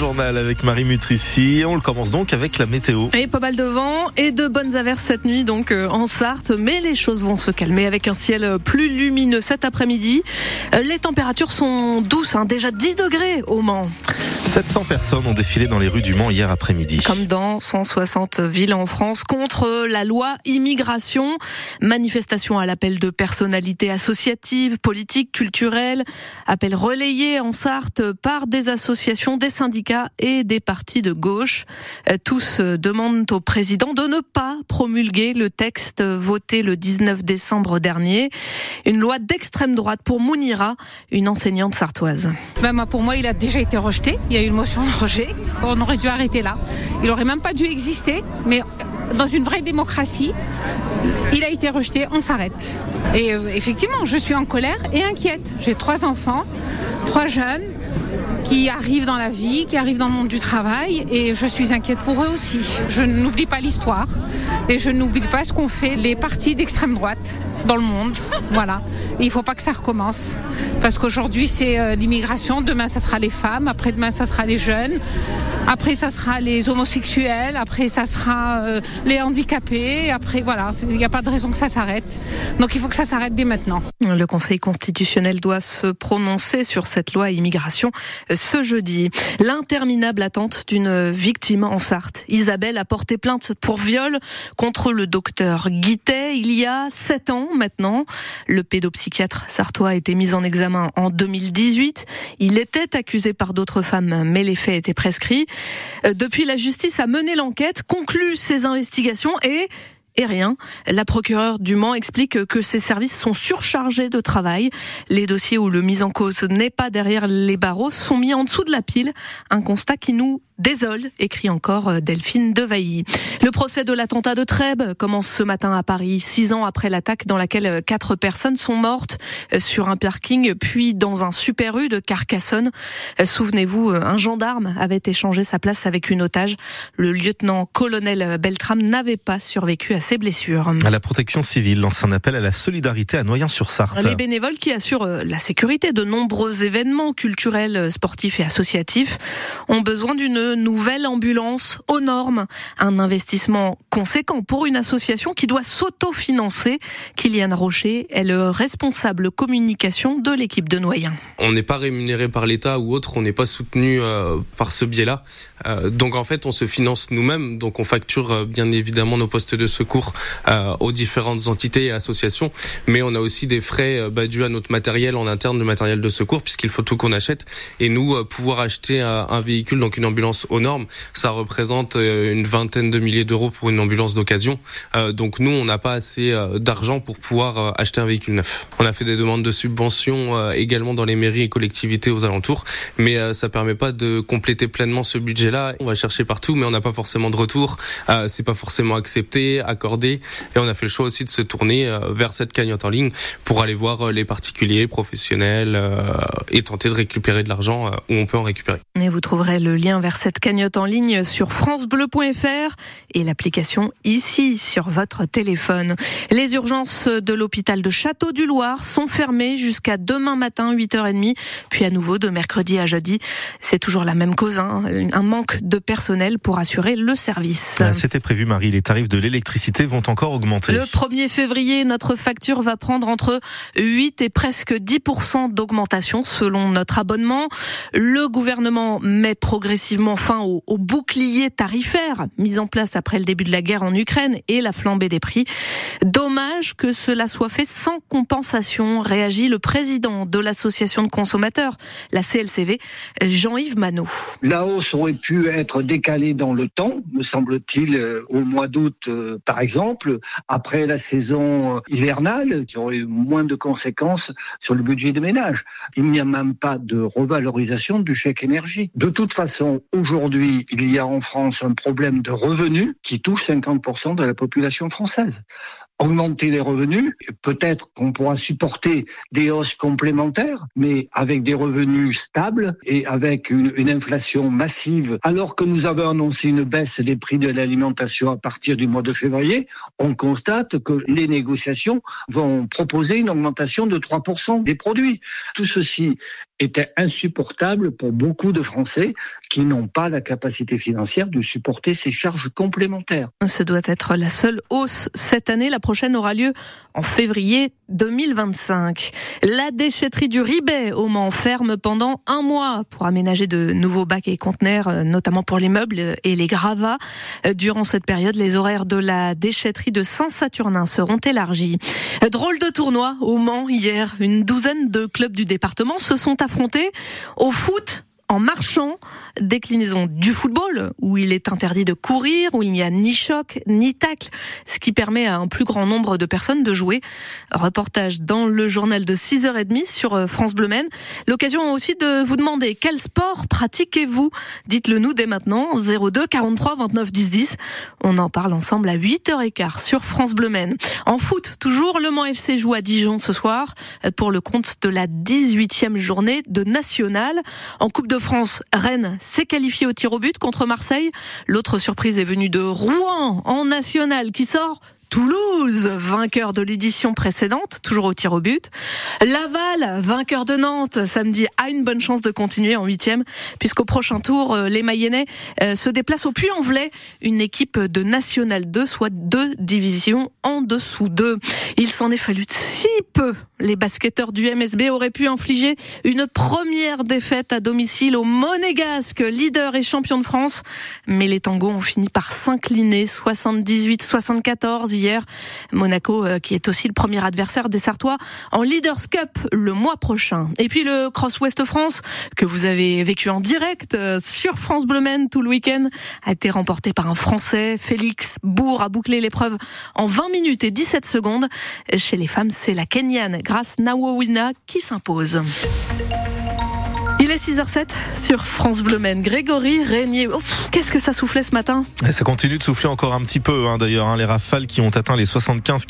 journal avec Marie Mutrici. On le commence donc avec la météo. Et pas mal de vent et de bonnes averses cette nuit donc euh, en Sarthe, mais les choses vont se calmer avec un ciel plus lumineux cet après-midi. Euh, les températures sont douces, hein, déjà 10 degrés au Mans. 700 personnes ont défilé dans les rues du Mans hier après-midi. Comme dans 160 villes en France contre la loi immigration. Manifestation à l'appel de personnalités associatives, politiques, culturelles. Appel relayé en Sarthe par des associations, des syndicats et des partis de gauche. Euh, tous demandent au président de ne pas promulguer le texte voté le 19 décembre dernier. Une loi d'extrême droite pour Mounira, une enseignante sartoise. Ben pour moi, il a déjà été rejeté. Il y a eu une motion de rejet. On aurait dû arrêter là. Il aurait même pas dû exister, mais dans une vraie démocratie, il a été rejeté, on s'arrête. Et euh, effectivement, je suis en colère et inquiète. J'ai trois enfants, trois jeunes qui arrivent dans la vie, qui arrivent dans le monde du travail et je suis inquiète pour eux aussi. Je n'oublie pas l'histoire et je n'oublie pas ce qu'ont fait les partis d'extrême droite dans le monde. Voilà. Il ne faut pas que ça recommence. Parce qu'aujourd'hui, c'est euh, l'immigration. Demain, ça sera les femmes. Après-demain, ça sera les jeunes. Après, ça sera les homosexuels. Après, ça sera euh, les handicapés. Après, voilà. Il n'y a pas de raison que ça s'arrête. Donc, il faut que ça s'arrête dès maintenant. Le Conseil constitutionnel doit se prononcer sur cette loi immigration euh, ce jeudi. L'interminable attente d'une victime en Sarthe. Isabelle a porté plainte pour viol contre le docteur Guittet il y a sept ans maintenant. Le pédopsychiatre sartois a été mis en examen en 2018. Il était accusé par d'autres femmes, mais les faits étaient prescrits. Euh, depuis, la justice a mené l'enquête, conclu ses investigations et et rien. La procureure du Mans explique que ses services sont surchargés de travail. Les dossiers où le mis en cause n'est pas derrière les barreaux sont mis en dessous de la pile. Un constat qui nous désole, écrit encore euh, Delphine Devailly. Le procès de l'attentat de Trèbes commence ce matin à Paris, six ans après l'attaque dans laquelle euh, quatre personnes sont mortes euh, sur un parking, puis dans un super U de Carcassonne. Souvenez-vous, un gendarme avait échangé sa place avec une otage. Le lieutenant-colonel Beltram n'avait pas survécu à ses blessures. À la protection civile lance un appel à la solidarité à Noyen-sur-Sarthe. Les bénévoles qui assurent la sécurité de nombreux événements culturels, sportifs et associatifs ont besoin d'une nouvelle ambulance aux normes. Un investissement conséquent pour une association qui doit s'autofinancer. Kylian Rocher est le responsable communication de l'équipe de Noyen. On n'est pas rémunéré par l'État ou autre, on n'est pas soutenu euh, par ce biais-là. Euh, donc en fait, on se finance nous-mêmes, donc on facture euh, bien évidemment nos postes de secours aux différentes entités et associations, mais on a aussi des frais bah, dus à notre matériel en interne, le matériel de secours, puisqu'il faut tout qu'on achète. Et nous, pouvoir acheter un véhicule, donc une ambulance aux normes, ça représente euh, une vingtaine de milliers d'euros pour une ambulance d'occasion. Euh, donc nous, on n'a pas assez euh, d'argent pour pouvoir acheter un véhicule neuf. On a fait des demandes de subventions également dans les mairies et collectivités aux alentours, mais ça permet pas de compléter pleinement ce budget-là. On va chercher partout, mais on n'a pas forcément de retour. C'est pas forcément accepté, accordé, et on a fait le choix aussi de se tourner vers cette cagnotte en ligne pour aller voir les particuliers, professionnels et tenter de récupérer de l'argent où on peut en récupérer. Et vous trouverez le lien vers cette cagnotte en ligne sur francebleu.fr et l'application ici sur votre téléphone. Les urgences de l'hôpital de Château du Loir sont fermées jusqu'à demain matin 8h30 puis à nouveau de mercredi à jeudi. C'est toujours la même cause, hein, un manque de personnel pour assurer le service. Ah, c'était prévu Marie, les tarifs de l'électricité vont encore augmenter. Le 1er février, notre facture va prendre entre 8 et presque 10% d'augmentation selon notre abonnement. Le gouvernement met progressivement fin au, bouclier tarifaire mis en place après le début de la guerre en Ukraine et la flambée des prix. Dommage que cela soit fait sans compensation, réagit le président de l'association de consommateurs, la CLCV, Jean-Yves Manot. La hausse aurait pu être décalée dans le temps, me semble-t-il, euh, au mois d'août euh, par exemple, après la saison euh, hivernale, qui aurait eu moins de conséquences sur le budget des ménages. Il n'y a même pas de revalorisation du chèque énergie. De toute façon, Aujourd'hui, il y a en France un problème de revenus qui touche 50% de la population française. Augmenter les revenus, peut-être qu'on pourra supporter des hausses complémentaires, mais avec des revenus stables et avec une, inflation massive, alors que nous avons annoncé une baisse des prix de l'alimentation à partir du mois de février, on constate que les négociations vont proposer une augmentation de 3% des produits. Tout ceci était insupportable pour beaucoup de Français qui n'ont pas la capacité financière de supporter ces charges complémentaires. Ce doit être la seule hausse cette année. La prochaine aura lieu en février 2025. La déchetterie du Ribet au Mans ferme pendant un mois pour aménager de nouveaux bacs et conteneurs, euh, notamment pour les meubles et les gravats. Euh, durant cette période, les horaires de la déchetterie de Saint-Saturnin seront élargis. Euh, drôle de tournoi au Mans hier. Une douzaine de clubs du département se sont affrontés au foot en marchant déclinaison du football, où il est interdit de courir, où il n'y a ni choc, ni tacle, ce qui permet à un plus grand nombre de personnes de jouer. Reportage dans le journal de 6h30 sur euh, France Bleu Maine. L'occasion aussi de vous demander quel sport pratiquez-vous? Dites-le nous dès maintenant, 02 43 29 10 10. On en parle ensemble à 8h15 sur France Bleu. En foot, toujours, Le Mans FC joue à Dijon ce soir euh, pour le compte de la 18e journée de National. En Coupe de France, Rennes s'est qualifié au tir au but contre Marseille. L'autre surprise est venue de Rouen en national qui sort Toulouse, vainqueur de l'édition précédente, toujours au tir au but. Laval, vainqueur de Nantes, samedi, a une bonne chance de continuer en huitième, puisqu'au prochain tour, euh, les Mayennais euh, se déplacent au Puy-en-Velay, une équipe de National 2, soit deux divisions en dessous d'eux. Il s'en est fallu si peu. Les basketteurs du MSB auraient pu infliger une première défaite à domicile au Monégasque, leader et champion de France. Mais les tangos ont fini par s'incliner 78-74 hier. Monaco, euh, qui est aussi le premier adversaire des Sartois en Leaders Cup le mois prochain. Et puis le Cross West France, que vous avez vécu en direct euh, sur France Bleu Maine tout le week-end, a été remporté par un Français. Félix Bourg a bouclé l'épreuve en 20 minutes et 17 secondes. Chez les femmes, c'est la Kenyane Grace Nawowina qui s'impose. Il est 6h07 sur France Bleu Maine. Grégory Régnier. Qu'est-ce que ça soufflait ce matin? Ça continue de souffler encore un petit peu, hein, d'ailleurs. Hein, les rafales qui ont atteint les 75